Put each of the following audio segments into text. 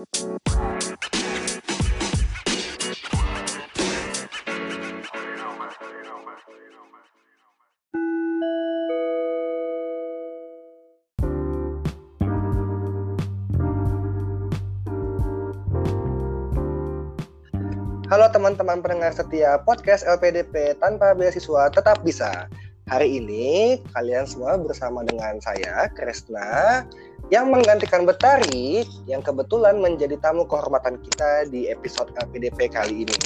Halo teman-teman pendengar setia podcast LPDP tanpa beasiswa tetap bisa. Hari ini kalian semua bersama dengan saya Kresna yang menggantikan Betari yang kebetulan menjadi tamu kehormatan kita di episode LPDP kali ini.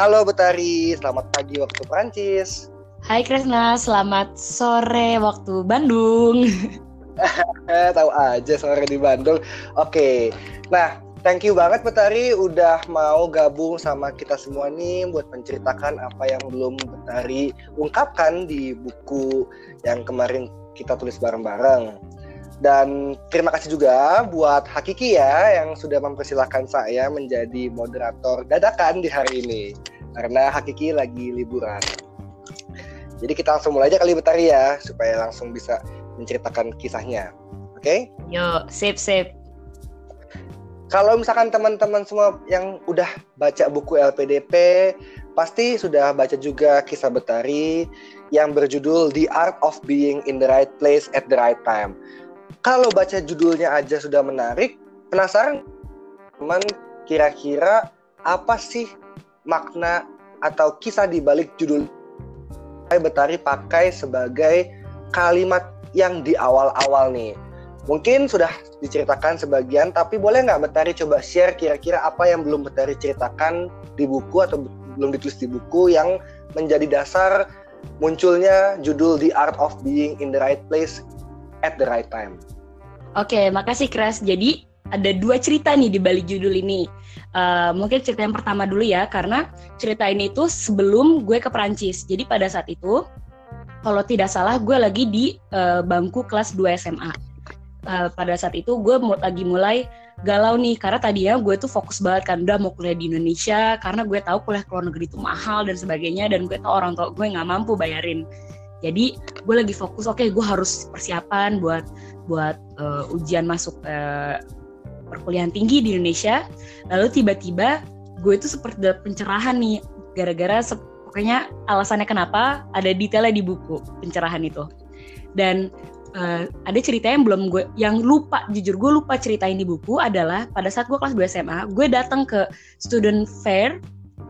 Halo Betari, selamat pagi waktu Prancis. Hai Kresna, selamat sore waktu Bandung. Tahu aja sore di Bandung. Oke, nah Thank you banget Betari udah mau gabung sama kita semua nih buat menceritakan apa yang belum Betari ungkapkan di buku yang kemarin kita tulis bareng-bareng. Dan terima kasih juga buat Hakiki ya yang sudah mempersilahkan saya menjadi moderator dadakan di hari ini. Karena Hakiki lagi liburan. Jadi kita langsung mulai aja kali Betari ya supaya langsung bisa menceritakan kisahnya. Oke? Okay? Yuk, sip sip kalau misalkan teman-teman semua yang udah baca buku LPDP pasti sudah baca juga kisah Betari yang berjudul The Art of Being in the Right Place at the Right Time. Kalau baca judulnya aja sudah menarik, penasaran teman kira-kira apa sih makna atau kisah di balik judul Betari pakai sebagai kalimat yang di awal-awal nih Mungkin sudah diceritakan sebagian, tapi boleh nggak Betari coba share kira-kira apa yang belum Betari ceritakan di buku atau belum ditulis di buku yang menjadi dasar munculnya judul The Art of Being in the Right Place at the Right Time. Oke, makasih Kras. Jadi ada dua cerita nih di balik judul ini. Uh, mungkin cerita yang pertama dulu ya, karena cerita ini itu sebelum gue ke Perancis. Jadi pada saat itu, kalau tidak salah gue lagi di uh, bangku kelas 2 SMA uh, pada saat itu gue lagi mulai galau nih karena tadinya gue tuh fokus banget kan udah mau kuliah di Indonesia karena gue tahu kuliah ke luar negeri itu mahal dan sebagainya dan gue tahu orang tua gue nggak mampu bayarin jadi gue lagi fokus oke okay, gue harus persiapan buat buat uh, ujian masuk uh, perkuliahan tinggi di Indonesia. Lalu tiba-tiba gue itu seperti pencerahan nih gara-gara pokoknya alasannya kenapa ada detailnya di buku pencerahan itu. Dan uh, ada cerita yang belum gue yang lupa jujur gue lupa ceritain di buku adalah pada saat gue kelas 2 SMA gue datang ke student fair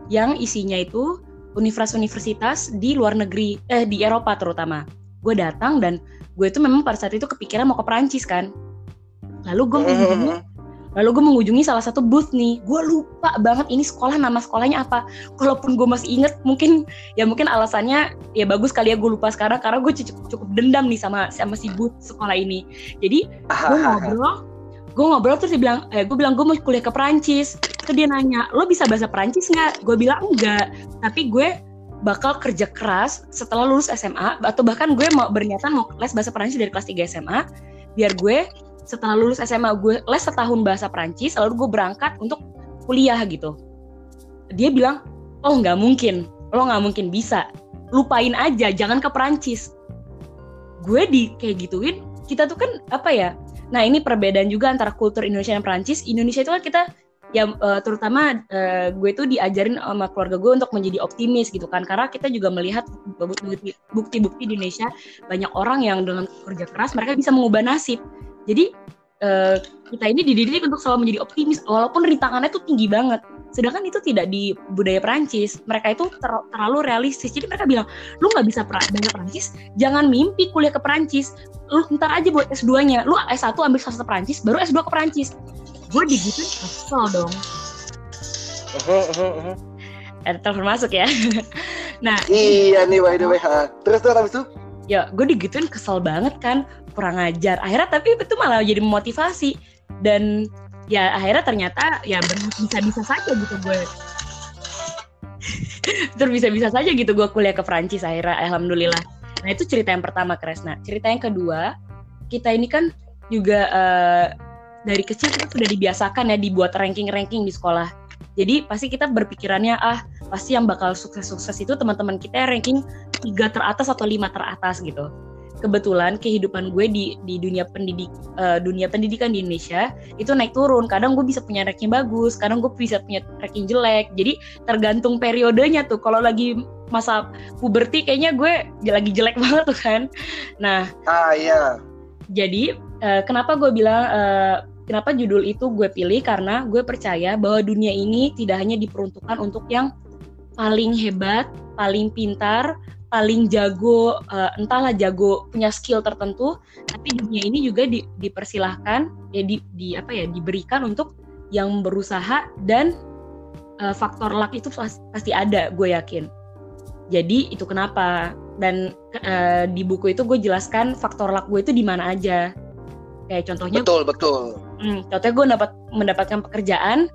yang isinya itu universitas-universitas di luar negeri eh di Eropa terutama gue datang dan gue itu memang pada saat itu kepikiran mau ke Perancis kan lalu gue Lalu gue mengunjungi salah satu booth nih, gue lupa banget ini sekolah nama sekolahnya apa. Kalaupun gue masih inget, mungkin ya mungkin alasannya ya bagus kali ya gue lupa sekarang karena gue cukup, cukup dendam nih sama sama si booth sekolah ini. Jadi gue ngobrol, gue ngobrol terus dia bilang, eh, gue bilang gue mau kuliah ke Perancis. Terus dia nanya, lo bisa bahasa Perancis nggak? Gue bilang enggak, tapi gue bakal kerja keras setelah lulus SMA atau bahkan gue mau berniatan mau les bahasa Perancis dari kelas 3 SMA biar gue setelah lulus SMA gue les setahun bahasa Prancis lalu gue berangkat untuk kuliah gitu. Dia bilang oh nggak mungkin. Lo nggak mungkin bisa. Lupain aja jangan ke Prancis gue di kayak gituin kita tuh kan apa ya nah ini perbedaan juga antara kultur Indonesia dan Prancis Indonesia itu kan kita ya uh, terutama uh, gue tuh diajarin sama keluarga gue untuk menjadi optimis gitu kan. Karena kita juga melihat bukti-bukti di Indonesia banyak orang yang dengan kerja keras mereka bisa mengubah nasib. Jadi uh, kita ini dididik untuk selalu menjadi optimis walaupun rintangannya tuh tinggi banget. Sedangkan itu tidak di budaya Perancis. Mereka itu ter terlalu realistis. Jadi mereka bilang, lu nggak bisa bahasa Perancis, jangan mimpi kuliah ke Perancis. Lu ntar aja buat S2-nya. Lu S1 ambil sastra Perancis, baru S2 ke Perancis. Gue digitu kesel dong. Ada telepon masuk ya. nah, iya nih by the way. Terus terus habis itu? Ya, gue digituin kesel banget kan kurang ajar. Akhirnya tapi itu malah jadi memotivasi. Dan ya akhirnya ternyata ya bisa-bisa saja gitu gue. Terus bisa-bisa saja gitu gue kuliah ke Prancis akhirnya alhamdulillah. Nah itu cerita yang pertama Kresna. Cerita yang kedua kita ini kan juga uh, dari kecil kita sudah dibiasakan ya dibuat ranking-ranking di sekolah. Jadi pasti kita berpikirannya ah pasti yang bakal sukses-sukses itu teman-teman kita ranking tiga teratas atau lima teratas gitu kebetulan kehidupan gue di di dunia pendidik uh, dunia pendidikan di Indonesia itu naik turun. Kadang gue bisa punya ranking bagus, kadang gue bisa punya ranking jelek. Jadi tergantung periodenya tuh. Kalau lagi masa puberti kayaknya gue lagi jelek banget tuh kan. Nah, ah iya. Jadi uh, kenapa gue bilang uh, kenapa judul itu gue pilih karena gue percaya bahwa dunia ini tidak hanya diperuntukkan untuk yang paling hebat, paling pintar, paling jago uh, entahlah jago punya skill tertentu tapi dunia ini juga di, dipersilahkan ya di, di apa ya diberikan untuk yang berusaha dan uh, faktor luck itu pasti ada gue yakin. Jadi itu kenapa? Dan uh, di buku itu gue jelaskan faktor luck gue itu di mana aja. Kayak contohnya betul betul. Hmm, contohnya gue dapat mendapatkan pekerjaan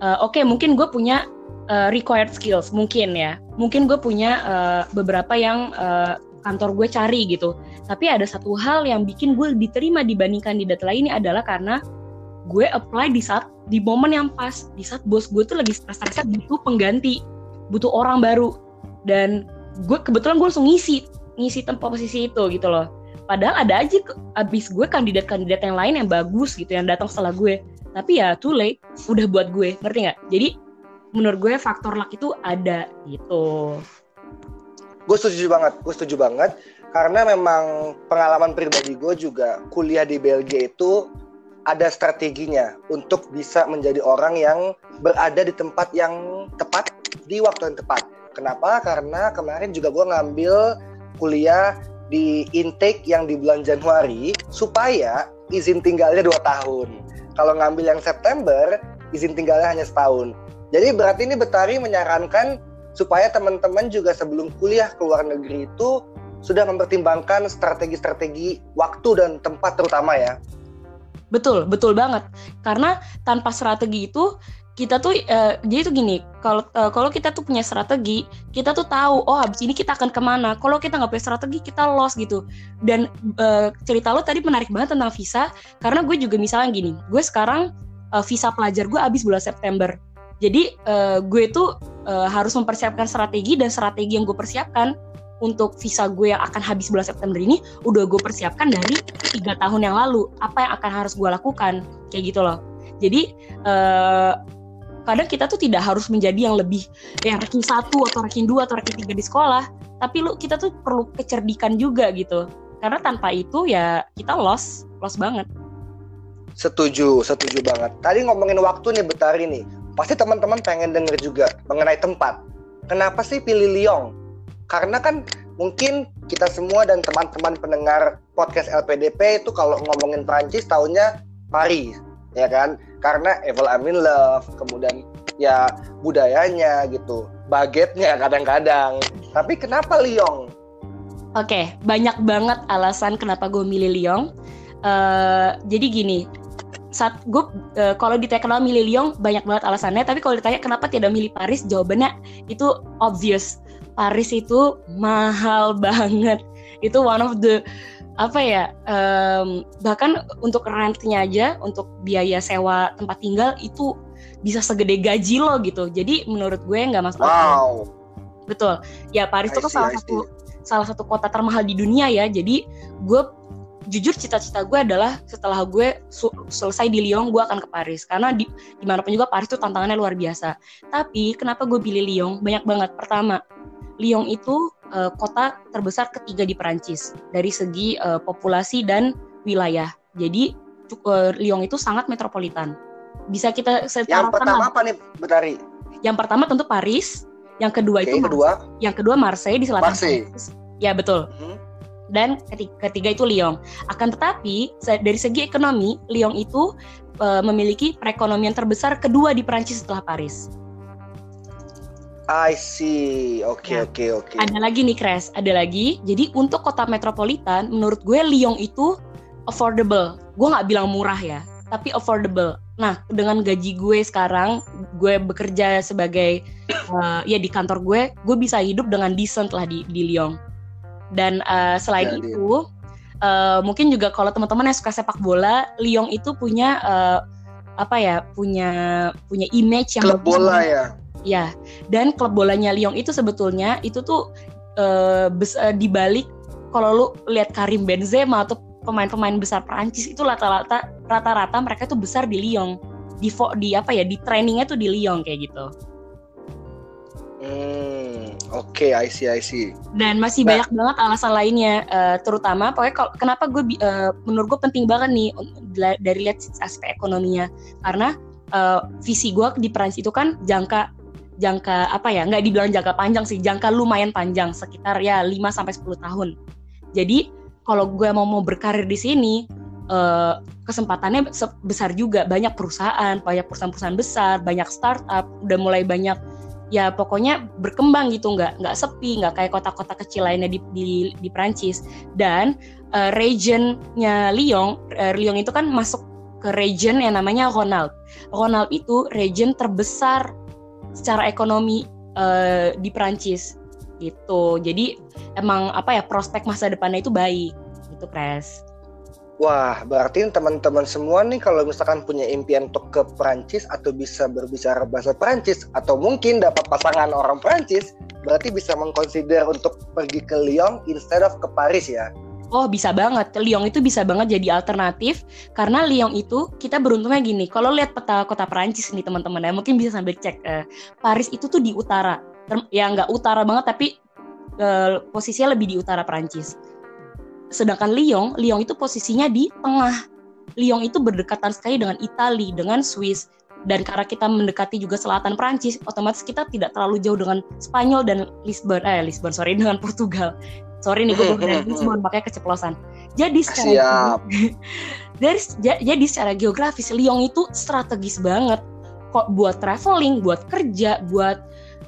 uh, oke okay, mungkin gue punya uh, required skills mungkin ya. Mungkin gue punya uh, beberapa yang uh, kantor gue cari gitu. Tapi ada satu hal yang bikin gue diterima dibanding kandidat lainnya adalah karena gue apply di saat di momen yang pas. Di saat bos gue tuh lagi stres-stresnya butuh pengganti butuh orang baru. Dan gue kebetulan gue langsung ngisi ngisi tempat posisi itu gitu loh. Padahal ada aja abis gue kandidat-kandidat yang lain yang bagus gitu yang datang setelah gue. Tapi ya too late udah buat gue. Ngerti nggak? Jadi menurut gue faktor luck itu ada gitu. Gue setuju banget, gue setuju banget karena memang pengalaman pribadi gue juga kuliah di Belgia itu ada strateginya untuk bisa menjadi orang yang berada di tempat yang tepat di waktu yang tepat. Kenapa? Karena kemarin juga gue ngambil kuliah di intake yang di bulan Januari supaya izin tinggalnya dua tahun. Kalau ngambil yang September, izin tinggalnya hanya setahun. Jadi berarti ini Betari menyarankan supaya teman-teman juga sebelum kuliah ke luar negeri itu sudah mempertimbangkan strategi-strategi waktu dan tempat terutama ya. Betul, betul banget. Karena tanpa strategi itu kita tuh uh, jadi tuh gini kalau uh, kalau kita tuh punya strategi kita tuh tahu oh habis ini kita akan ke mana kalau kita nggak punya strategi kita lost gitu dan uh, cerita lo tadi menarik banget tentang visa karena gue juga misalnya gini gue sekarang uh, visa pelajar gue habis bulan September jadi uh, gue tuh uh, harus mempersiapkan strategi dan strategi yang gue persiapkan. Untuk visa gue yang akan habis bulan September ini udah gue persiapkan dari tiga tahun yang lalu. Apa yang akan harus gue lakukan? Kayak gitu loh. Jadi uh, kadang kita tuh tidak harus menjadi yang lebih yang ranking satu atau ranking dua atau ranking tiga di sekolah. Tapi lu kita tuh perlu kecerdikan juga gitu. Karena tanpa itu ya kita lost lost banget. Setuju setuju banget. Tadi ngomongin waktu nih Betari nih pasti teman-teman pengen denger juga mengenai tempat. Kenapa sih pilih Lyon? Karena kan mungkin kita semua dan teman-teman pendengar podcast LPDP itu kalau ngomongin Prancis tahunya Paris, ya kan? Karena Evil I'm Love, kemudian ya budayanya gitu, bagetnya kadang-kadang. Tapi kenapa Lyon? Oke, okay, banyak banget alasan kenapa gue milih Lyon. Uh, jadi gini, saat gue uh, kalau ditanya kenapa milih Lyon banyak banget alasannya. Tapi kalau ditanya kenapa tidak milih Paris jawabannya itu obvious. Paris itu mahal banget. Itu one of the apa ya um, bahkan untuk rentnya aja untuk biaya sewa tempat tinggal itu bisa segede gaji lo gitu. Jadi menurut gue nggak masuk wow. betul. Ya Paris itu kan salah satu salah satu kota termahal di dunia ya. Jadi gue jujur cita-cita gue adalah setelah gue selesai di Lyon gue akan ke Paris. Karena di di mana pun juga Paris itu tantangannya luar biasa. Tapi kenapa gue pilih Lyon? Banyak banget. Pertama Lyon itu uh, kota terbesar ketiga di Perancis dari segi uh, populasi dan wilayah. Jadi uh, Lyon itu sangat metropolitan. Bisa kita secara yang pertama apa nih Betari yang pertama tentu Paris yang kedua okay, itu kedua? Yang kedua Marseille di selatan Marseille. ya betul. Hmm dan ketiga, itu Lyon. Akan tetapi dari segi ekonomi, Lyon itu uh, memiliki perekonomian terbesar kedua di Prancis setelah Paris. I see. Oke, okay, ya. oke, okay, oke. Okay. Ada lagi nih, Kres. Ada lagi. Jadi untuk kota metropolitan, menurut gue Lyon itu affordable. Gue nggak bilang murah ya, tapi affordable. Nah, dengan gaji gue sekarang, gue bekerja sebagai uh, ya di kantor gue, gue bisa hidup dengan decent lah di di Lyon dan uh, selain Jadi. itu, uh, mungkin juga kalau teman-teman yang suka sepak bola, Lyon itu punya uh, apa ya, punya punya image yang klub bola ya. Ya, dan klub bolanya Lyon itu sebetulnya itu tuh uh, bes, uh, di balik kalau lu lihat Karim Benzema atau pemain-pemain besar Prancis itu rata-rata rata-rata mereka tuh besar di Lyon di di apa ya di trainingnya tuh di Lyon kayak gitu. Hmm, oke, okay, I see, I see. Dan masih nah, banyak banget alasan lainnya, uh, terutama pokoknya kalau kenapa gue uh, menurut gue penting banget nih dari lihat aspek ekonominya, karena uh, visi gue di Prancis itu kan jangka jangka apa ya nggak dibilang jangka panjang sih jangka lumayan panjang sekitar ya 5 sampai sepuluh tahun. Jadi kalau gue mau mau berkarir di sini uh, kesempatannya besar juga. Banyak perusahaan banyak perusahaan-perusahaan besar banyak startup udah mulai banyak ya pokoknya berkembang gitu nggak nggak sepi nggak kayak kota-kota kecil lainnya di di, di Prancis dan uh, regionnya Lyon uh, Lyon itu kan masuk ke region yang namanya Ronald. Ronald itu region terbesar secara ekonomi uh, di Prancis gitu. Jadi emang apa ya prospek masa depannya itu baik gitu Pres Wah, berarti teman-teman semua nih kalau misalkan punya impian untuk ke Prancis atau bisa berbicara bahasa Prancis atau mungkin dapat pasangan orang Prancis, berarti bisa mengconsider untuk pergi ke Lyon instead of ke Paris ya. Oh bisa banget, Lyon itu bisa banget jadi alternatif karena Lyon itu kita beruntungnya gini, kalau lihat peta kota Prancis nih teman-teman ya mungkin bisa sambil cek eh, Paris itu tuh di utara, ya nggak utara banget tapi eh, posisinya lebih di utara Prancis. Sedangkan Lyon, Lyon itu posisinya di tengah. Lyon itu berdekatan sekali dengan Italia, dengan Swiss. Dan karena kita mendekati juga selatan Prancis, otomatis kita tidak terlalu jauh dengan Spanyol dan Lisbon, eh Lisbon sorry dengan Portugal. Sorry nih gue dari Lisbon pakai keceplosan. Jadi secara dari jadi secara geografis Lyon itu strategis banget kok buat traveling, buat kerja, buat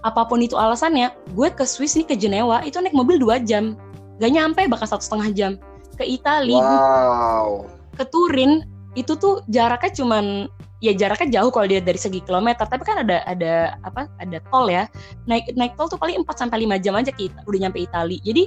apa pun itu alasannya. Gue ke Swiss nih ke Jenewa itu naik mobil dua jam gak nyampe bahkan satu setengah jam. Ke Italia wow. ke Turin itu tuh jaraknya cuman ya jaraknya jauh kalau dia dari segi kilometer. Tapi kan ada ada apa ada tol ya. Naik naik tol tuh paling 4 sampai lima jam aja kita udah nyampe Italia jadi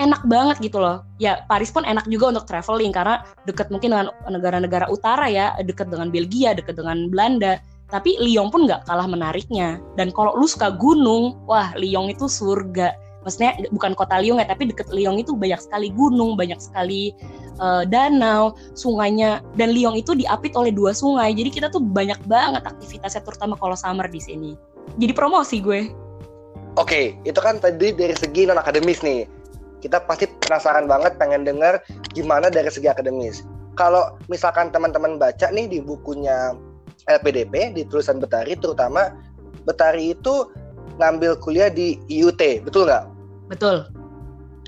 enak banget gitu loh. Ya Paris pun enak juga untuk traveling karena deket mungkin dengan negara-negara utara ya. Deket dengan Belgia deket dengan Belanda. Tapi Lyon pun nggak kalah menariknya. Dan kalau lu suka gunung wah Lyon itu surga maksudnya bukan kota Lyon ya tapi deket Lyon itu banyak sekali gunung banyak sekali uh, danau sungainya dan Lyon itu diapit oleh dua sungai jadi kita tuh banyak banget aktivitasnya terutama kalau summer di sini jadi promosi gue Oke, itu kan tadi dari segi non akademis nih. Kita pasti penasaran banget pengen dengar gimana dari segi akademis. Kalau misalkan teman-teman baca nih di bukunya LPDP di tulisan Betari terutama Betari itu ngambil kuliah di IUT, betul nggak? Betul.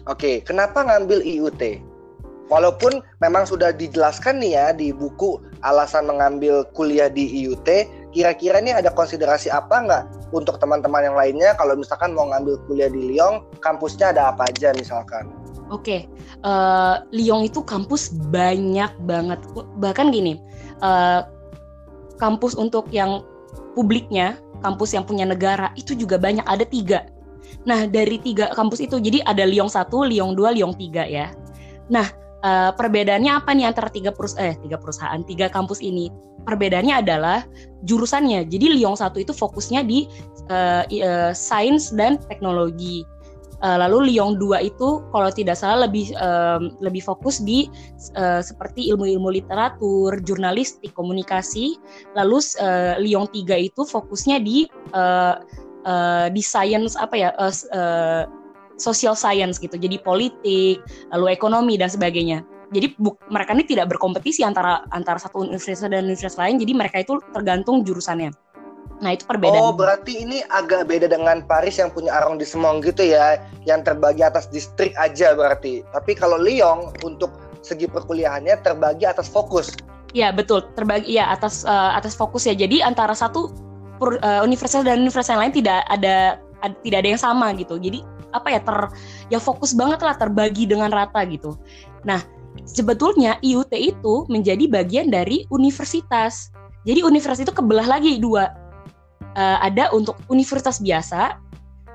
Oke, kenapa ngambil IUT? Walaupun memang sudah dijelaskan nih ya di buku alasan mengambil kuliah di IUT, kira-kira ini ada konsiderasi apa nggak untuk teman-teman yang lainnya kalau misalkan mau ngambil kuliah di Lyon, kampusnya ada apa aja misalkan? Oke, uh, Lyon itu kampus banyak banget. Bahkan gini, uh, kampus untuk yang publiknya, kampus yang punya negara itu juga banyak. Ada tiga Nah, dari tiga kampus itu, jadi ada Lyon 1, Lyon 2, Lyon 3 ya. Nah, uh, perbedaannya apa nih antara tiga perus eh tiga perusahaan, tiga kampus ini? Perbedaannya adalah jurusannya. Jadi Lyon 1 itu fokusnya di uh, uh, sains dan teknologi. Uh, lalu Lyon 2 itu kalau tidak salah lebih um, lebih fokus di uh, seperti ilmu-ilmu literatur, jurnalistik, komunikasi. Lalu uh, Lyon 3 itu fokusnya di uh, uh, di science apa ya uh, uh, social science gitu. Jadi politik lalu ekonomi dan sebagainya. Jadi buk, mereka ini tidak berkompetisi antara antara satu universitas dan universitas lain. Jadi mereka itu tergantung jurusannya. Nah itu perbedaan oh berarti ini agak beda dengan Paris yang punya arrondissement gitu ya yang terbagi atas distrik aja berarti. Tapi kalau Lyon untuk segi perkuliahannya terbagi atas fokus. Ya betul. Terbagi ya atas uh, atas fokus ya jadi antara satu uh, universitas dan universitas yang lain tidak ada, ad, tidak ada yang sama gitu. Jadi apa ya ter ya fokus banget lah terbagi dengan rata gitu. Nah sebetulnya IUT itu menjadi bagian dari universitas. Jadi universitas itu kebelah lagi dua. Uh, ada untuk universitas biasa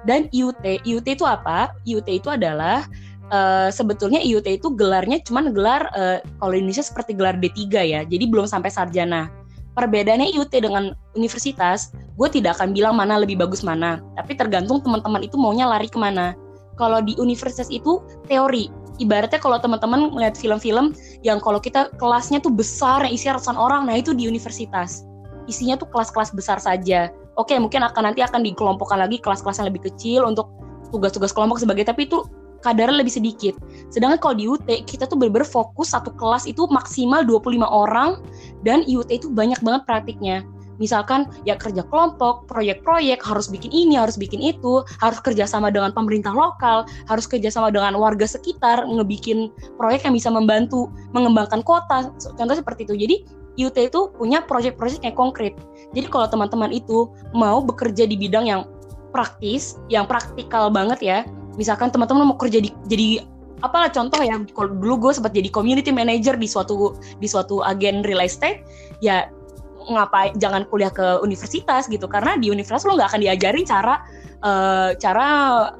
dan IUT. IUT itu apa? IUT itu adalah uh, sebetulnya IUT itu gelarnya cuman gelar uh, kalau Indonesia seperti gelar D3 ya. Jadi belum sampai sarjana perbedaannya IUT dengan universitas, gue tidak akan bilang mana lebih bagus mana, tapi tergantung teman-teman itu maunya lari ke mana. Kalau di universitas itu teori, ibaratnya kalau teman-teman melihat film-film yang kalau kita kelasnya tuh besar yang isinya ratusan orang nah itu di universitas. Isinya tuh kelas-kelas besar saja. Oke mungkin akan nanti akan dikelompokkan lagi kelas-kelas yang lebih kecil untuk tugas-tugas kelompok sebagai tapi itu kadarnya lebih sedikit. Sedangkan kalau di UT kita tuh bener-bener fokus satu kelas itu maksimal 25 orang dan IUT itu banyak banget praktiknya misalkan ya kerja kelompok, proyek-proyek, harus bikin ini, harus bikin itu, harus kerjasama dengan pemerintah lokal, harus kerjasama dengan warga sekitar, ngebikin proyek yang bisa membantu mengembangkan kota, contoh seperti itu. Jadi IUT itu punya proyek-proyek yang konkret. Jadi kalau teman-teman itu mau bekerja di bidang yang praktis, yang praktikal banget ya, misalkan teman-teman mau kerja di jadi apalah contoh ya kalau dulu gue sempat jadi community manager di suatu di suatu agen real estate ya ngapain jangan kuliah ke universitas gitu karena di universitas lo nggak akan diajarin cara uh, cara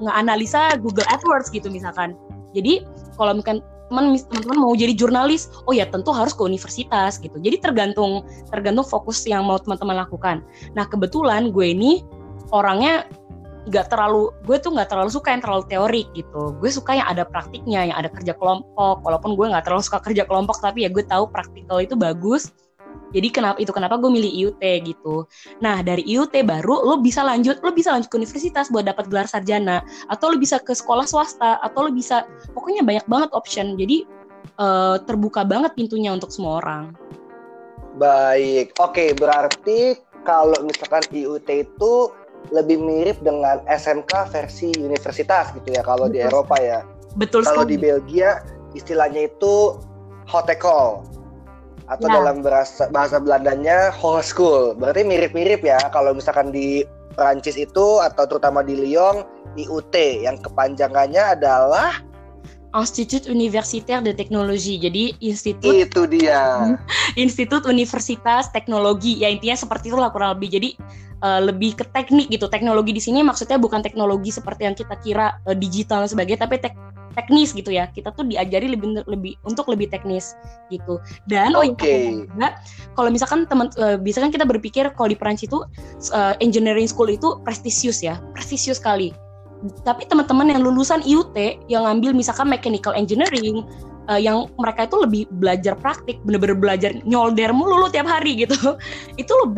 ngeanalisa Google AdWords gitu misalkan jadi kalau mungkin teman-teman mau jadi jurnalis, oh ya tentu harus ke universitas gitu. Jadi tergantung tergantung fokus yang mau teman-teman lakukan. Nah kebetulan gue ini orangnya nggak terlalu gue tuh nggak terlalu suka yang terlalu teori gitu gue suka yang ada praktiknya yang ada kerja kelompok walaupun gue nggak terlalu suka kerja kelompok tapi ya gue tahu praktikal itu bagus jadi kenapa itu kenapa gue milih IUT gitu. Nah dari IUT baru lo bisa lanjut, lo bisa lanjut ke universitas buat dapat gelar sarjana, atau lo bisa ke sekolah swasta, atau lo bisa pokoknya banyak banget option. Jadi uh, terbuka banget pintunya untuk semua orang. Baik, oke berarti kalau misalkan IUT itu lebih mirip dengan SMK versi universitas gitu ya kalau di Eropa ya. Betul Kalau di Belgia istilahnya itu hotekol atau ya. dalam bahasa bahasa Belandanya whole school. Berarti mirip-mirip ya kalau misalkan di Prancis itu atau terutama di Lyon IUT yang kepanjangannya adalah Institut Universitaire de Teknologi. Jadi institut itu dia. Institut Universitas Teknologi. Ya intinya seperti itulah kurang lebih. Jadi uh, lebih ke teknik gitu. Teknologi di sini maksudnya bukan teknologi seperti yang kita kira uh, digital dan sebagainya, tapi tek teknis gitu ya kita tuh diajari lebih lebih untuk lebih teknis gitu dan oh okay. juga kalau misalkan teman uh, biasanya kita berpikir kalau di Perancis itu uh, engineering school itu prestisius ya prestisius sekali tapi teman-teman yang lulusan IUT yang ngambil misalkan mechanical engineering uh, yang mereka itu lebih belajar praktik bener-bener belajar nyolder mulu lu tiap hari gitu itu lu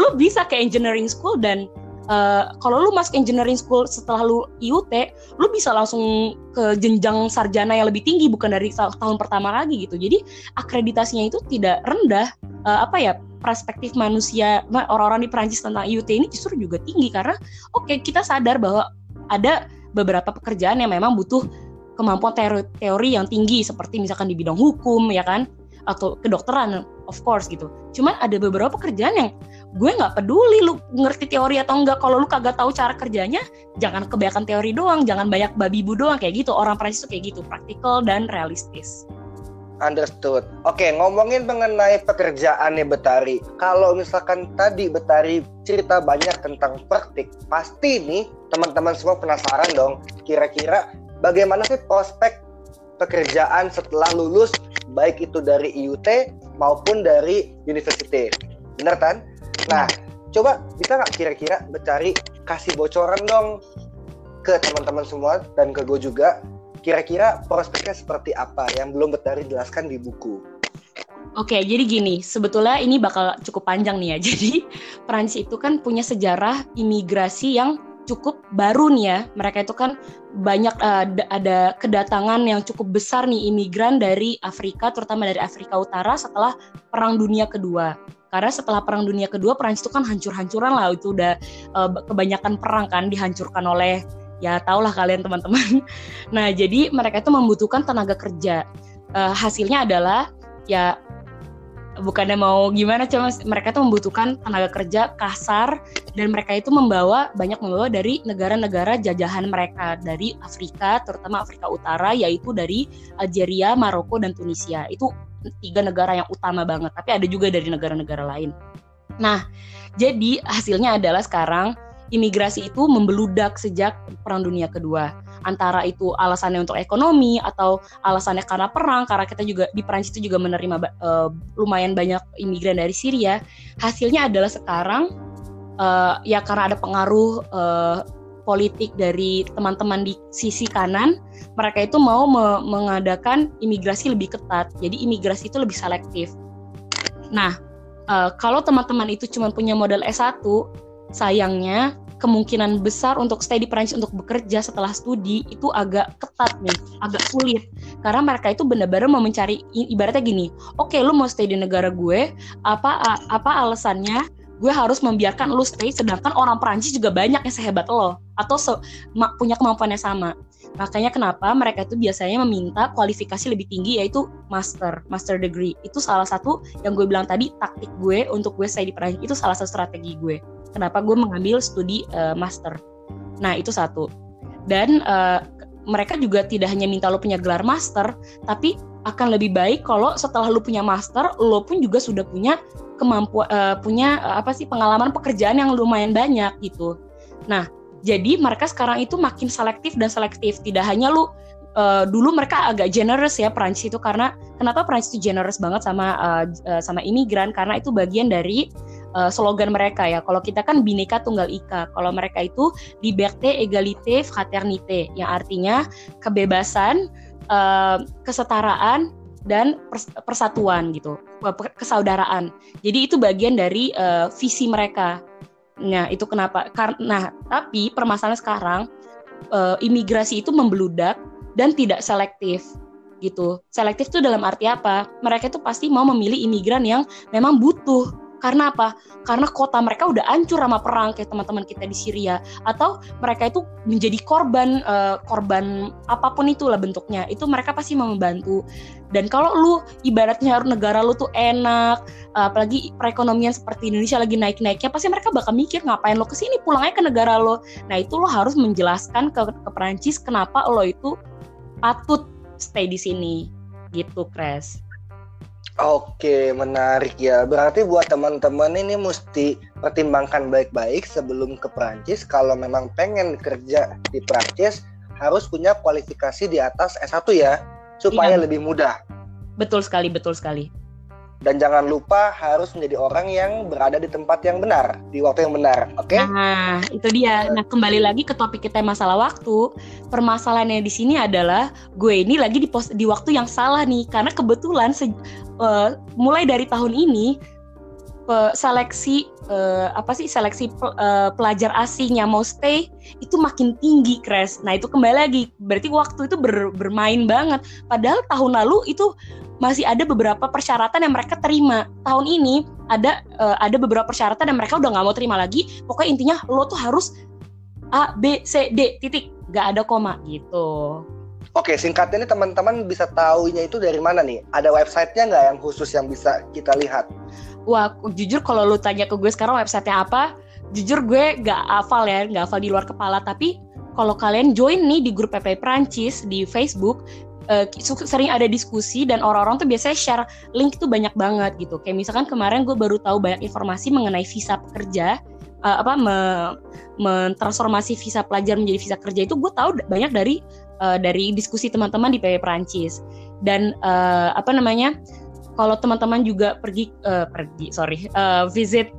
lu bisa ke engineering school dan uh, kalau lu masuk engineering school setelah lu IUT, lu bisa langsung ke jenjang sarjana yang lebih tinggi bukan dari tahun pertama lagi gitu. Jadi akreditasinya itu tidak rendah. Uh, apa ya perspektif manusia orang-orang di Perancis tentang IUT ini justru juga tinggi karena oke okay, kita sadar bahwa ada beberapa pekerjaan yang memang butuh kemampuan teori, teori yang tinggi seperti misalkan di bidang hukum ya kan atau kedokteran of course gitu. Cuman ada beberapa pekerjaan yang gue nggak peduli lu ngerti teori atau enggak kalau lu kagak tahu cara kerjanya jangan kebanyakan teori doang jangan banyak babi bu doang kayak gitu. Orang Prancis tuh kayak gitu praktikal dan realistis Understood. Oke, ngomongin mengenai pekerjaannya Betari. Kalau misalkan tadi Betari cerita banyak tentang praktik, pasti nih teman-teman semua penasaran dong. Kira-kira bagaimana sih prospek pekerjaan setelah lulus, baik itu dari IUT maupun dari universitas? Bener kan? Nah, coba bisa nggak kira-kira mencari kasih bocoran dong ke teman-teman semua dan ke gue juga kira-kira prospeknya seperti apa yang belum Betari jelaskan di buku. Oke, jadi gini, sebetulnya ini bakal cukup panjang nih ya. Jadi Prancis itu kan punya sejarah imigrasi yang cukup baru nih ya. Mereka itu kan banyak uh, ada kedatangan yang cukup besar nih imigran dari Afrika, terutama dari Afrika Utara setelah Perang Dunia Kedua. Karena setelah Perang Dunia Kedua, Perancis itu kan hancur-hancuran lah, itu udah uh, kebanyakan perang kan dihancurkan oleh ya tahulah kalian teman-teman. Nah jadi mereka itu membutuhkan tenaga kerja. Uh, hasilnya adalah ya bukannya mau gimana cuma mereka itu membutuhkan tenaga kerja kasar dan mereka itu membawa banyak membawa dari negara-negara jajahan mereka dari Afrika terutama Afrika Utara yaitu dari Algeria, Maroko dan Tunisia itu tiga negara yang utama banget, tapi ada juga dari negara-negara lain. Nah, jadi hasilnya adalah sekarang imigrasi itu membeludak sejak Perang Dunia Kedua. Antara itu alasannya untuk ekonomi atau alasannya karena perang, karena kita juga di Perancis itu juga menerima uh, lumayan banyak imigran dari Syria. Hasilnya adalah sekarang uh, ya karena ada pengaruh uh, politik dari teman-teman di sisi kanan, mereka itu mau me mengadakan imigrasi lebih ketat. Jadi imigrasi itu lebih selektif. Nah, uh, kalau teman-teman itu cuma punya modal S1, sayangnya kemungkinan besar untuk stay di Perancis untuk bekerja setelah studi itu agak ketat nih, agak sulit. Karena mereka itu benar-benar mau mencari ibaratnya gini, oke okay, lu mau stay di negara gue, apa apa alasannya gue harus membiarkan lu stay sedangkan orang Perancis juga banyak yang sehebat lo atau se punya kemampuan yang sama. Makanya kenapa mereka itu biasanya meminta kualifikasi lebih tinggi yaitu master, master degree. Itu salah satu yang gue bilang tadi taktik gue untuk gue stay di Perancis itu salah satu strategi gue kenapa gue mengambil studi uh, master. Nah, itu satu. Dan uh, mereka juga tidak hanya minta lo punya gelar master, tapi akan lebih baik kalau setelah lo punya master, lo pun juga sudah punya kemampuan uh, punya uh, apa sih pengalaman pekerjaan yang lumayan banyak gitu. Nah, jadi mereka sekarang itu makin selektif dan selektif. Tidak hanya lo uh, dulu mereka agak generous ya Prancis itu karena kenapa Prancis itu generous banget sama uh, sama imigran karena itu bagian dari uh, slogan mereka ya. Kalau kita kan bineka tunggal ika. Kalau mereka itu liberté, égalité, fraternité yang artinya kebebasan, uh, kesetaraan dan persatuan gitu, kesaudaraan. Jadi itu bagian dari uh, visi mereka. Nah, itu kenapa? Karena tapi permasalahan sekarang uh, imigrasi itu membeludak dan tidak selektif gitu. Selektif itu dalam arti apa? Mereka itu pasti mau memilih imigran yang memang butuh karena apa? Karena kota mereka udah hancur sama perang kayak teman-teman kita di Syria atau mereka itu menjadi korban uh, korban apa pun itulah bentuknya. Itu mereka pasti mau membantu. Dan kalau lu ibaratnya negara lu tuh enak, apalagi perekonomian seperti Indonesia lagi naik-naiknya, pasti mereka bakal mikir ngapain lo ke sini pulang aja ke negara lo. Nah itu lo harus menjelaskan ke, ke Perancis kenapa lo itu patut stay di sini gitu, Kres. Oke, menarik ya. Berarti buat teman-teman ini mesti pertimbangkan baik-baik sebelum ke Prancis. Kalau memang pengen kerja di Prancis, harus punya kualifikasi di atas S1 ya, supaya iya. lebih mudah. Betul sekali, betul sekali. Dan jangan lupa harus menjadi orang yang berada di tempat yang benar, di waktu yang benar, oke? Okay? Nah, itu dia. Nah, kembali lagi ke topik kita masalah waktu. Permasalahannya di sini adalah gue ini lagi di pos di waktu yang salah nih, karena kebetulan uh, mulai dari tahun ini seleksi uh, apa sih seleksi uh, pelajar asing yang mau stay itu makin tinggi crash. Nah itu kembali lagi berarti waktu itu ber, bermain banget. Padahal tahun lalu itu masih ada beberapa persyaratan yang mereka terima. Tahun ini ada uh, ada beberapa persyaratan yang mereka udah nggak mau terima lagi. Pokoknya intinya lo tuh harus A B C D titik, nggak ada koma gitu. Oke, singkatnya ini teman-teman bisa tahunya itu dari mana nih? Ada websitenya nggak yang khusus yang bisa kita lihat? Wah, jujur kalau lu tanya ke gue sekarang websitenya apa, jujur gue nggak hafal ya, nggak hafal di luar kepala. Tapi kalau kalian join nih di grup PP Prancis di Facebook, uh, sering ada diskusi dan orang-orang tuh biasanya share link itu banyak banget gitu. Kayak misalkan kemarin gue baru tahu banyak informasi mengenai visa pekerja uh, apa me, mentransformasi visa pelajar menjadi visa kerja itu gue tahu banyak dari uh, dari diskusi teman-teman di PP Prancis dan uh, apa namanya kalau teman-teman juga pergi uh, pergi sorry uh, visit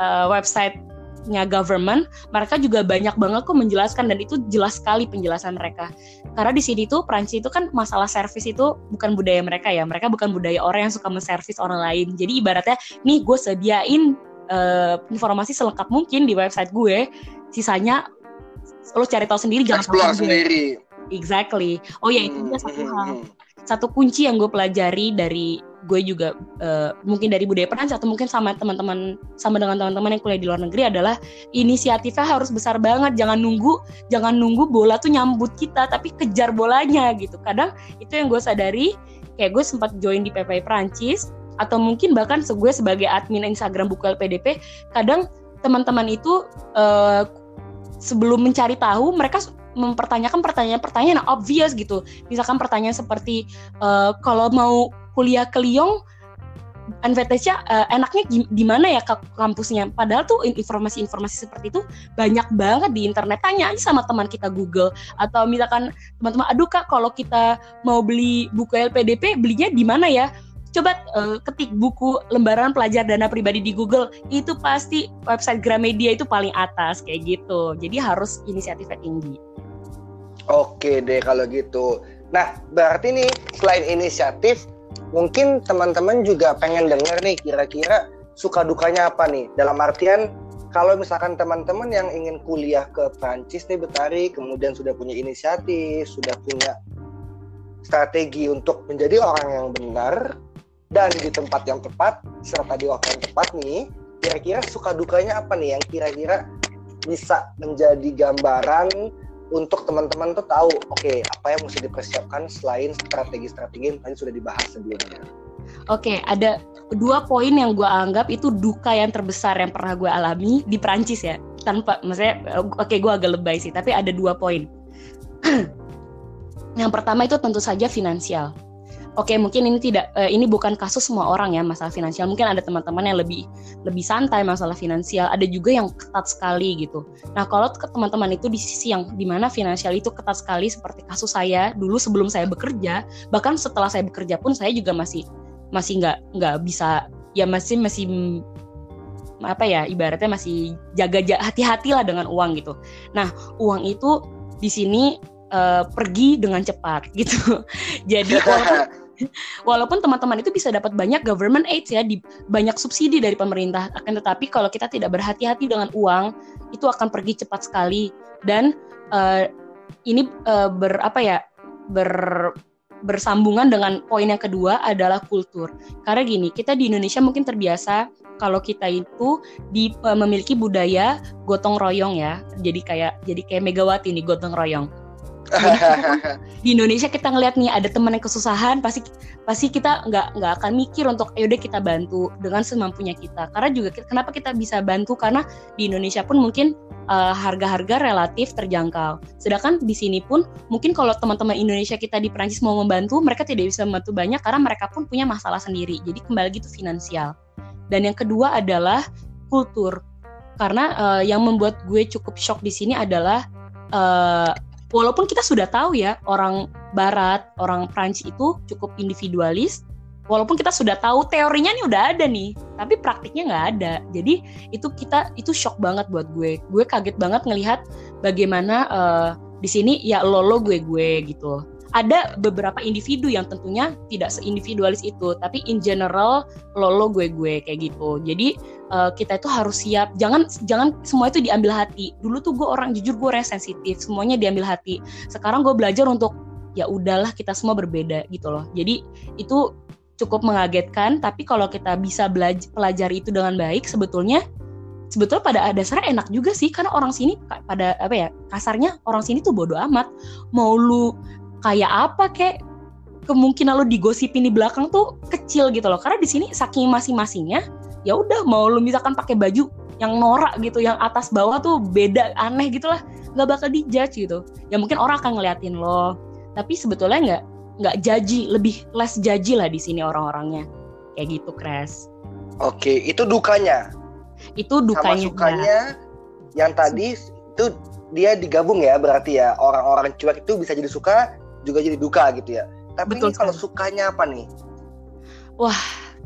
uh, website nya government, mereka juga banyak banget kok menjelaskan dan itu jelas sekali penjelasan mereka. Karena di sini tuh Prancis itu kan masalah servis itu bukan budaya mereka ya, mereka bukan budaya orang yang suka menservis orang lain. Jadi ibaratnya nih gue sediain uh, informasi selengkap mungkin di website gue, sisanya lo cari tahu sendiri jangan explore sendiri. Exactly. Oh ya itu juga satu hmm, hal. Hmm, hmm. Satu kunci yang gue pelajari dari gue juga uh, mungkin dari budaya Perancis atau mungkin sama teman-teman sama dengan teman-teman yang kuliah di luar negeri adalah inisiatifnya harus besar banget jangan nunggu jangan nunggu bola tuh nyambut kita tapi kejar bolanya gitu kadang itu yang gue sadari kayak gue sempat join di PPI Perancis atau mungkin bahkan gue sebagai admin Instagram buku LPDP kadang teman-teman itu uh, sebelum mencari tahu mereka mempertanyakan pertanyaan-pertanyaan obvious gitu. Misalkan pertanyaan seperti uh, kalau mau kuliah ke Lyon NVTC uh, enaknya di mana ya ke kampusnya? Padahal tuh informasi-informasi seperti itu banyak banget di internet. Tanya aja sama teman kita Google atau misalkan teman-teman, aduh kak kalau kita mau beli buku LPDP belinya di mana ya? coba uh, ketik buku lembaran pelajar dana pribadi di Google itu pasti website Gramedia itu paling atas kayak gitu jadi harus inisiatifnya tinggi oke deh kalau gitu nah berarti nih selain inisiatif mungkin teman-teman juga pengen denger nih kira-kira suka dukanya apa nih? Dalam artian kalau misalkan teman-teman yang ingin kuliah ke Prancis nih Betari, kemudian sudah punya inisiatif, sudah punya strategi untuk menjadi orang yang benar dan di tempat yang tepat serta di waktu yang tepat nih, kira-kira suka dukanya apa nih yang kira-kira bisa menjadi gambaran untuk teman-teman tuh tahu, oke okay, apa yang mesti dipersiapkan selain strategi-strategi yang tadi sudah dibahas sebelumnya. Oke, okay, ada dua poin yang gue anggap itu duka yang terbesar yang pernah gue alami di Prancis ya. Tanpa, maksudnya, oke okay, gue agak lebay sih, tapi ada dua poin. yang pertama itu tentu saja finansial. Oke, okay, mungkin ini tidak, uh, ini bukan kasus semua orang ya masalah finansial. Mungkin ada teman-teman yang lebih lebih santai masalah finansial. Ada juga yang ketat sekali gitu. Nah, kalau teman-teman itu di sisi yang di mana finansial itu ketat sekali, seperti kasus saya dulu sebelum saya bekerja, bahkan setelah saya bekerja pun saya juga masih masih nggak nggak bisa ya masih masih apa ya ibaratnya masih jaga hati-hati lah dengan uang gitu. Nah uang itu di sini uh, pergi dengan cepat gitu. Jadi walaupun walaupun teman-teman itu bisa dapat banyak government aid ya di banyak subsidi dari pemerintah akan tetapi kalau kita tidak berhati-hati dengan uang itu akan pergi cepat sekali dan uh, ini uh, ber apa ya ber bersambungan dengan poin yang kedua adalah kultur. Karena gini, kita di Indonesia mungkin terbiasa kalau kita itu di uh, memiliki budaya gotong royong ya. Jadi kayak jadi kayak Megawati nih gotong royong. Di Indonesia kita ngeliat nih ada teman yang kesusahan pasti pasti kita nggak nggak akan mikir untuk yaudah kita bantu dengan semampunya kita. Karena juga kenapa kita bisa bantu? Karena di Indonesia pun mungkin uh, harga-harga relatif terjangkau. Sedangkan di sini pun mungkin kalau teman-teman Indonesia kita di Prancis mau membantu mereka tidak bisa membantu banyak karena mereka pun punya masalah sendiri. Jadi kembali gitu finansial. Dan yang kedua adalah kultur. Karena uh, yang membuat gue cukup shock di sini adalah uh, walaupun kita sudah tahu ya orang Barat, orang Prancis itu cukup individualis, walaupun kita sudah tahu teorinya nih udah ada nih, tapi praktiknya nggak ada. Jadi itu kita itu shock banget buat gue. Gue kaget banget ngelihat bagaimana uh, di sini ya lo lo gue gue gitu ada beberapa individu yang tentunya tidak seindividualis itu tapi in general lo lo gue gue kayak gitu. Jadi uh, kita itu harus siap. Jangan jangan semua itu diambil hati. Dulu tuh gue orang jujur gue sensitif semuanya diambil hati. Sekarang gue belajar untuk ya udahlah kita semua berbeda gitu loh. Jadi itu cukup mengagetkan tapi kalau kita bisa belajar pelajari itu dengan baik sebetulnya sebetulnya pada dasarnya enak juga sih. Karena orang sini pada apa ya kasarnya orang sini tuh bodoh amat. Mau lu kayak apa kayak kemungkinan lo digosipin di belakang tuh kecil gitu loh. Karena di sini saking masing-masingnya ya udah mau lo misalkan pakai baju yang norak gitu yang atas bawah tuh beda aneh gitulah nggak bakal dijudge gitu. Ya mungkin orang akan ngeliatin lo. Tapi sebetulnya nggak nggak jaji lebih less jaji lah di sini orang-orangnya. Kayak gitu crash oke itu dukanya. Itu dukanya. sama sukanya yang tadi itu dia digabung ya berarti ya. Orang-orang cuek itu bisa jadi suka juga jadi duka gitu ya. Tapi Betul, ini kalau sukanya apa nih? Wah,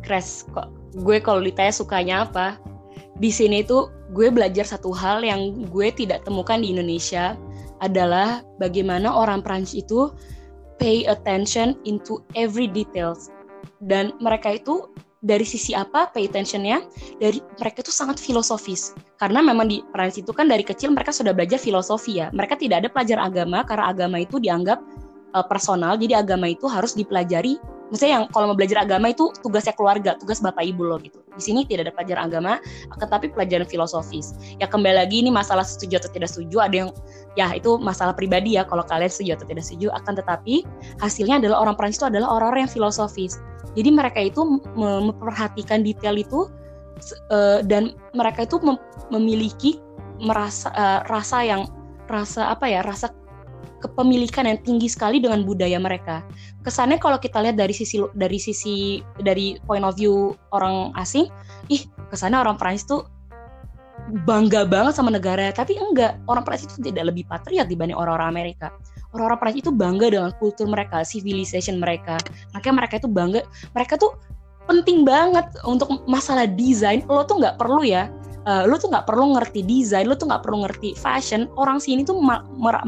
crash kok. Gue kalau ditanya sukanya apa, di sini tuh gue belajar satu hal yang gue tidak temukan di Indonesia adalah bagaimana orang Prancis itu pay attention into every details dan mereka itu dari sisi apa pay attentionnya dari mereka itu sangat filosofis karena memang di Prancis itu kan dari kecil mereka sudah belajar filosofi ya mereka tidak ada pelajaran agama karena agama itu dianggap uh, personal jadi agama itu harus dipelajari. Misalnya yang kalau mau belajar agama itu tugasnya keluarga tugas bapak ibu lo gitu. Di sini tidak ada pelajaran agama tetapi pelajaran filosofis. Ya kembali lagi ini masalah setuju atau tidak setuju ada yang ya itu masalah pribadi ya. Kalau kalian setuju atau tidak setuju akan tetapi hasilnya adalah orang Prancis itu adalah orang-orang yang filosofis. Jadi mereka itu memperhatikan detail itu uh, dan mereka itu mem memiliki merasa uh, rasa yang rasa apa ya rasa kepemilikan yang tinggi sekali dengan budaya mereka. Kesannya kalau kita lihat dari sisi dari sisi dari point of view orang asing, ih kesannya orang Prancis tuh bangga banget sama negara, tapi enggak. Orang Prancis itu tidak lebih patriot dibanding orang-orang Amerika. Orang-orang Prancis itu bangga dengan kultur mereka, civilization mereka. Makanya mereka itu bangga, mereka tuh penting banget untuk masalah desain lo tuh nggak perlu ya uh, lo tuh nggak perlu ngerti desain lo tuh nggak perlu ngerti fashion. Orang sini tuh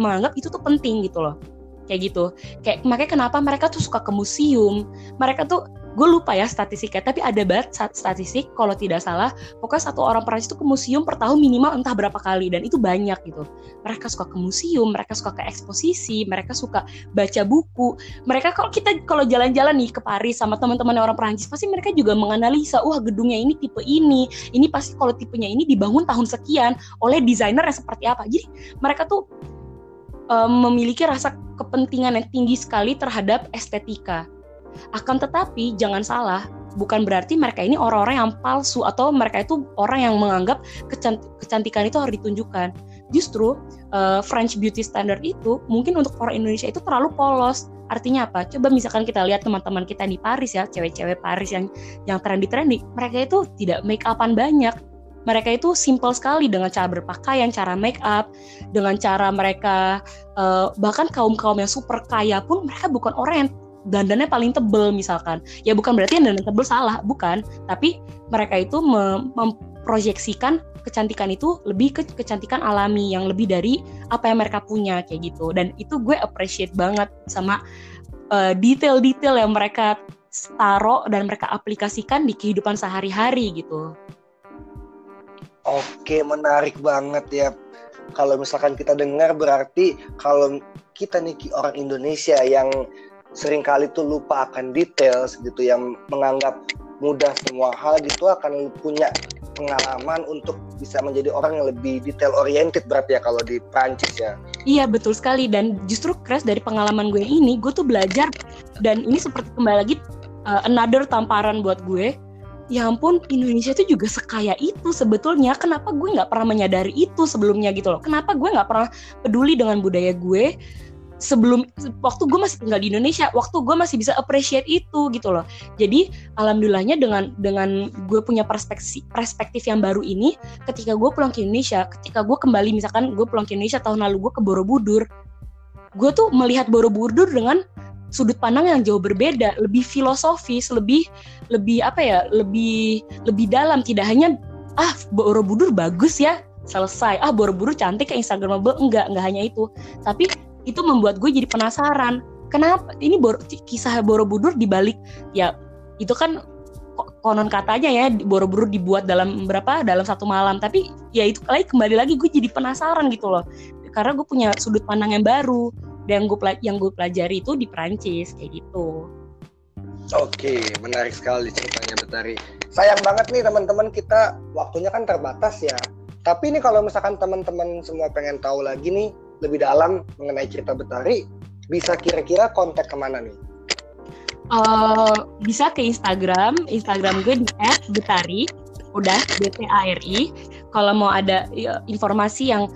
menganggap itu tuh penting gitu loh. Kayak gitu. Kayak makanya kenapa mereka tuh suka ke museum? Mereka tuh gue lupa ya statistiknya tapi ada banget statistik kalau tidak salah pokoknya satu orang Perancis itu ke museum per tahun minimal entah berapa kali dan itu banyak gitu. Mereka suka ke museum mereka suka ke eksposisi mereka suka baca buku. Mereka kalau kita kalau jalan-jalan nih ke Paris sama teman-teman orang Perancis pasti mereka juga menganalisa wah gedungnya ini tipe ini ini pasti kalau tipenya ini dibangun tahun sekian oleh desainer yang seperti apa. Jadi mereka tuh um, memiliki rasa kepentingan yang tinggi sekali terhadap estetika akan tetapi jangan salah, bukan berarti mereka ini orang-orang yang palsu atau mereka itu orang yang menganggap kecantikan itu harus ditunjukkan. Justru uh, French beauty standard itu mungkin untuk orang Indonesia itu terlalu polos. Artinya apa? Coba misalkan kita lihat teman-teman kita di Paris ya, cewek-cewek Paris yang yang trendy-trendy, mereka itu tidak make upan banyak. Mereka itu simple sekali dengan cara berpakaian, cara make up, dengan cara mereka uh, bahkan kaum-kaum yang super kaya pun mereka bukan orang yang dandannya paling tebel misalkan ya bukan berarti yang dandan tebel salah bukan tapi mereka itu mem memproyeksikan kecantikan itu lebih ke kecantikan alami yang lebih dari apa yang mereka punya kayak gitu dan itu gue appreciate banget sama uh, detail-detail yang mereka taruh dan mereka aplikasikan di kehidupan sehari-hari gitu. Oke, menarik banget ya. Kalau misalkan kita dengar berarti kalau kita nih orang Indonesia yang sering kali tuh lupa akan detail gitu yang menganggap mudah semua hal gitu akan punya pengalaman untuk bisa menjadi orang yang lebih detail oriented berarti ya kalau di Prancis ya. Iya betul sekali dan justru crash dari pengalaman gue ini gue tuh belajar dan ini seperti kembali lagi uh, another tamparan buat gue. Ya ampun Indonesia itu juga sekaya itu sebetulnya. Kenapa gue nggak pernah menyadari itu sebelumnya gitu loh? Kenapa gue nggak pernah peduli dengan budaya gue? Sebelum waktu gue masih tinggal di Indonesia waktu gue masih bisa appreciate itu gitu loh jadi alhamdulillahnya dengan dengan gue punya perspektif perspektif yang baru ini ketika gue pulang ke Indonesia ketika gue kembali misalkan gue pulang ke Indonesia tahun lalu gue ke Borobudur gue tuh melihat Borobudur dengan sudut pandang yang jauh berbeda, lebih filosofis, lebih lebih apa ya, lebih lebih dalam. Tidak hanya ah Borobudur bagus ya, selesai. Ah Borobudur cantik kayak Instagramable, enggak, enggak hanya itu. Tapi itu membuat gue jadi penasaran kenapa ini Bor kisah Borobudur dibalik ya itu kan konon katanya ya Borobudur dibuat dalam berapa dalam satu malam tapi ya itu lagi kembali lagi gue jadi penasaran gitu loh karena gue punya sudut pandang yang baru dan gue yang gue pelajari itu di Prancis kayak gitu. Oke, menarik sekali ceritanya Betari. Sayang banget nih teman-teman kita waktunya kan terbatas ya. Tapi ini kalau misalkan teman-teman semua pengen tahu lagi nih lebih dalam mengenai cerita Betari, bisa kira-kira kontak ke mana nih? Uh, bisa ke Instagram, Instagram gue di @betari, udah B T A R I. Kalau mau ada ya, informasi yang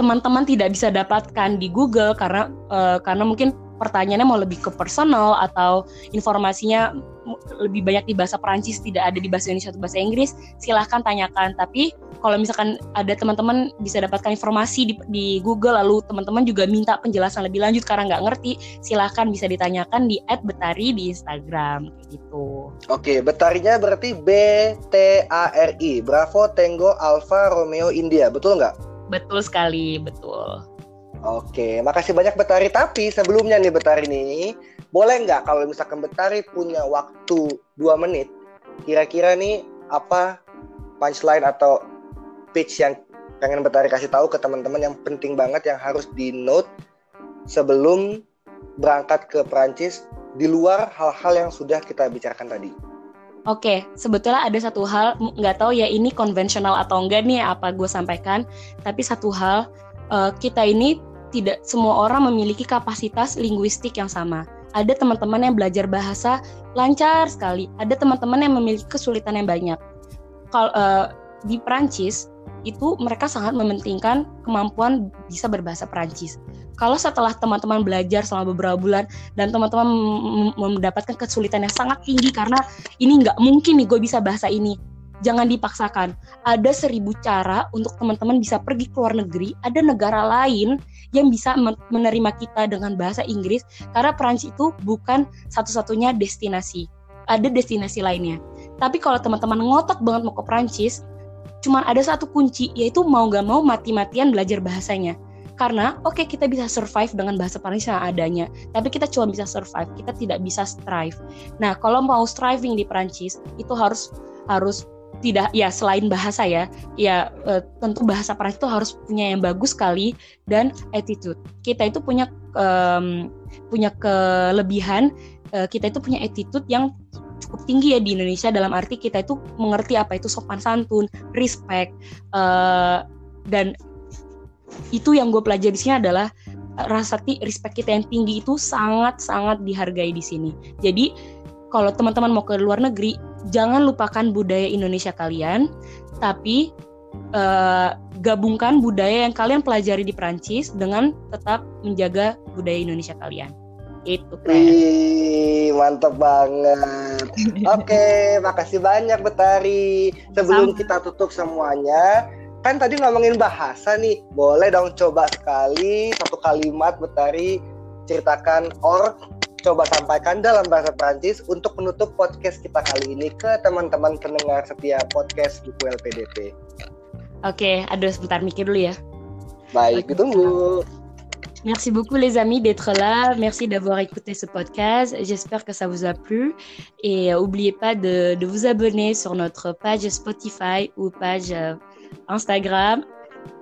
teman-teman tidak bisa dapatkan di Google karena uh, karena mungkin pertanyaannya mau lebih ke personal atau informasinya lebih banyak di bahasa Perancis tidak ada di bahasa Indonesia atau bahasa Inggris silahkan tanyakan tapi kalau misalkan ada teman-teman bisa dapatkan informasi di, di Google lalu teman-teman juga minta penjelasan lebih lanjut karena nggak ngerti silahkan bisa ditanyakan di @betari di Instagram gitu. Oke, betarinya berarti B T A R I Bravo Tango Alpha Romeo India betul nggak? Betul sekali, betul. Oke, makasih banyak Betari. Tapi sebelumnya nih Betari nih, boleh nggak kalau misalkan Betari punya waktu dua menit, kira-kira nih apa punchline atau pitch yang pengen Betari kasih tahu ke teman-teman yang penting banget yang harus di note sebelum berangkat ke Prancis di luar hal-hal yang sudah kita bicarakan tadi. Oke, sebetulnya ada satu hal nggak tahu ya ini konvensional atau enggak nih apa gue sampaikan, tapi satu hal uh, kita ini tidak semua orang memiliki kapasitas linguistik yang sama. Ada teman-teman yang belajar bahasa lancar sekali, ada teman-teman yang memiliki kesulitan yang banyak. Kalau uh, di Prancis itu mereka sangat mementingkan kemampuan bisa berbahasa Prancis. Kalau setelah teman-teman belajar selama beberapa bulan dan teman-teman mendapatkan kesulitan yang sangat tinggi karena ini nggak mungkin nih gue bisa bahasa ini, jangan dipaksakan. Ada seribu cara untuk teman-teman bisa pergi ke luar negeri. Ada negara lain yang bisa menerima kita dengan bahasa Inggris karena Perancis itu bukan satu-satunya destinasi. ada destinasi lainnya. Tapi kalau teman-teman ngotot banget mau ke Prancis, cuma ada satu kunci yaitu mau gak mau mati-matian belajar bahasanya. Karena oke okay, kita bisa survive dengan bahasa Prancis yang adanya, tapi kita cuma bisa survive, kita tidak bisa strive. Nah, kalau mau striving di Prancis itu harus harus tidak ya selain bahasa ya ya e, tentu bahasa Prancis itu harus punya yang bagus sekali dan attitude. Kita itu punya um, punya kelebihan uh, kita itu punya attitude yang cukup tinggi ya di Indonesia dalam arti kita itu mengerti apa itu sopan santun respect uh, dan itu yang gue pelajari di sini adalah rasa respect kita yang tinggi itu sangat sangat dihargai di sini. Jadi kalau teman-teman mau ke luar negeri, jangan lupakan budaya Indonesia kalian, tapi uh, gabungkan budaya yang kalian pelajari di Prancis dengan tetap menjaga budaya Indonesia kalian. Itu Wih, mantap banget. Oke, makasih banyak Betari. Sebelum Sama. kita tutup semuanya, kan tadi ngomongin bahasa nih. Boleh dong coba sekali satu kalimat Betari ceritakan or coba sampaikan dalam bahasa Prancis untuk menutup podcast kita kali ini ke teman-teman pendengar setiap podcast buku LPDP. Oke, aduh sebentar mikir dulu ya. Baik, okay. ditunggu. Merci beaucoup les amis d'être là. Merci d'avoir écouté ce podcast. J'espère que ça vous a plu. Et euh, n'oubliez pas de, de, vous abonner sur notre page Spotify ou page euh, Instagram.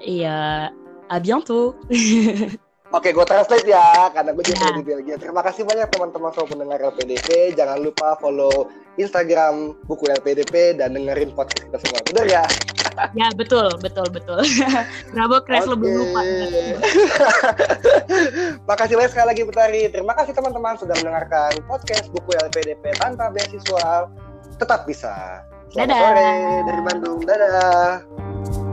Et euh, à bientôt. Oke, gue translate ya, karena gue juga di Belgia. Terima kasih banyak teman-teman semua pendengar LPDP. Jangan lupa follow Instagram buku LPDP dan dengerin podcast kita semua. Bener ya? Ya, betul, betul, betul. Bravo, Crash, okay. lebih lupa. Makasih banyak sekali lagi, Putari. Terima kasih teman-teman sudah mendengarkan podcast buku LPDP tanpa beasiswa. Tetap bisa. Selamat Dadah. sore dari Bandung. Dadah.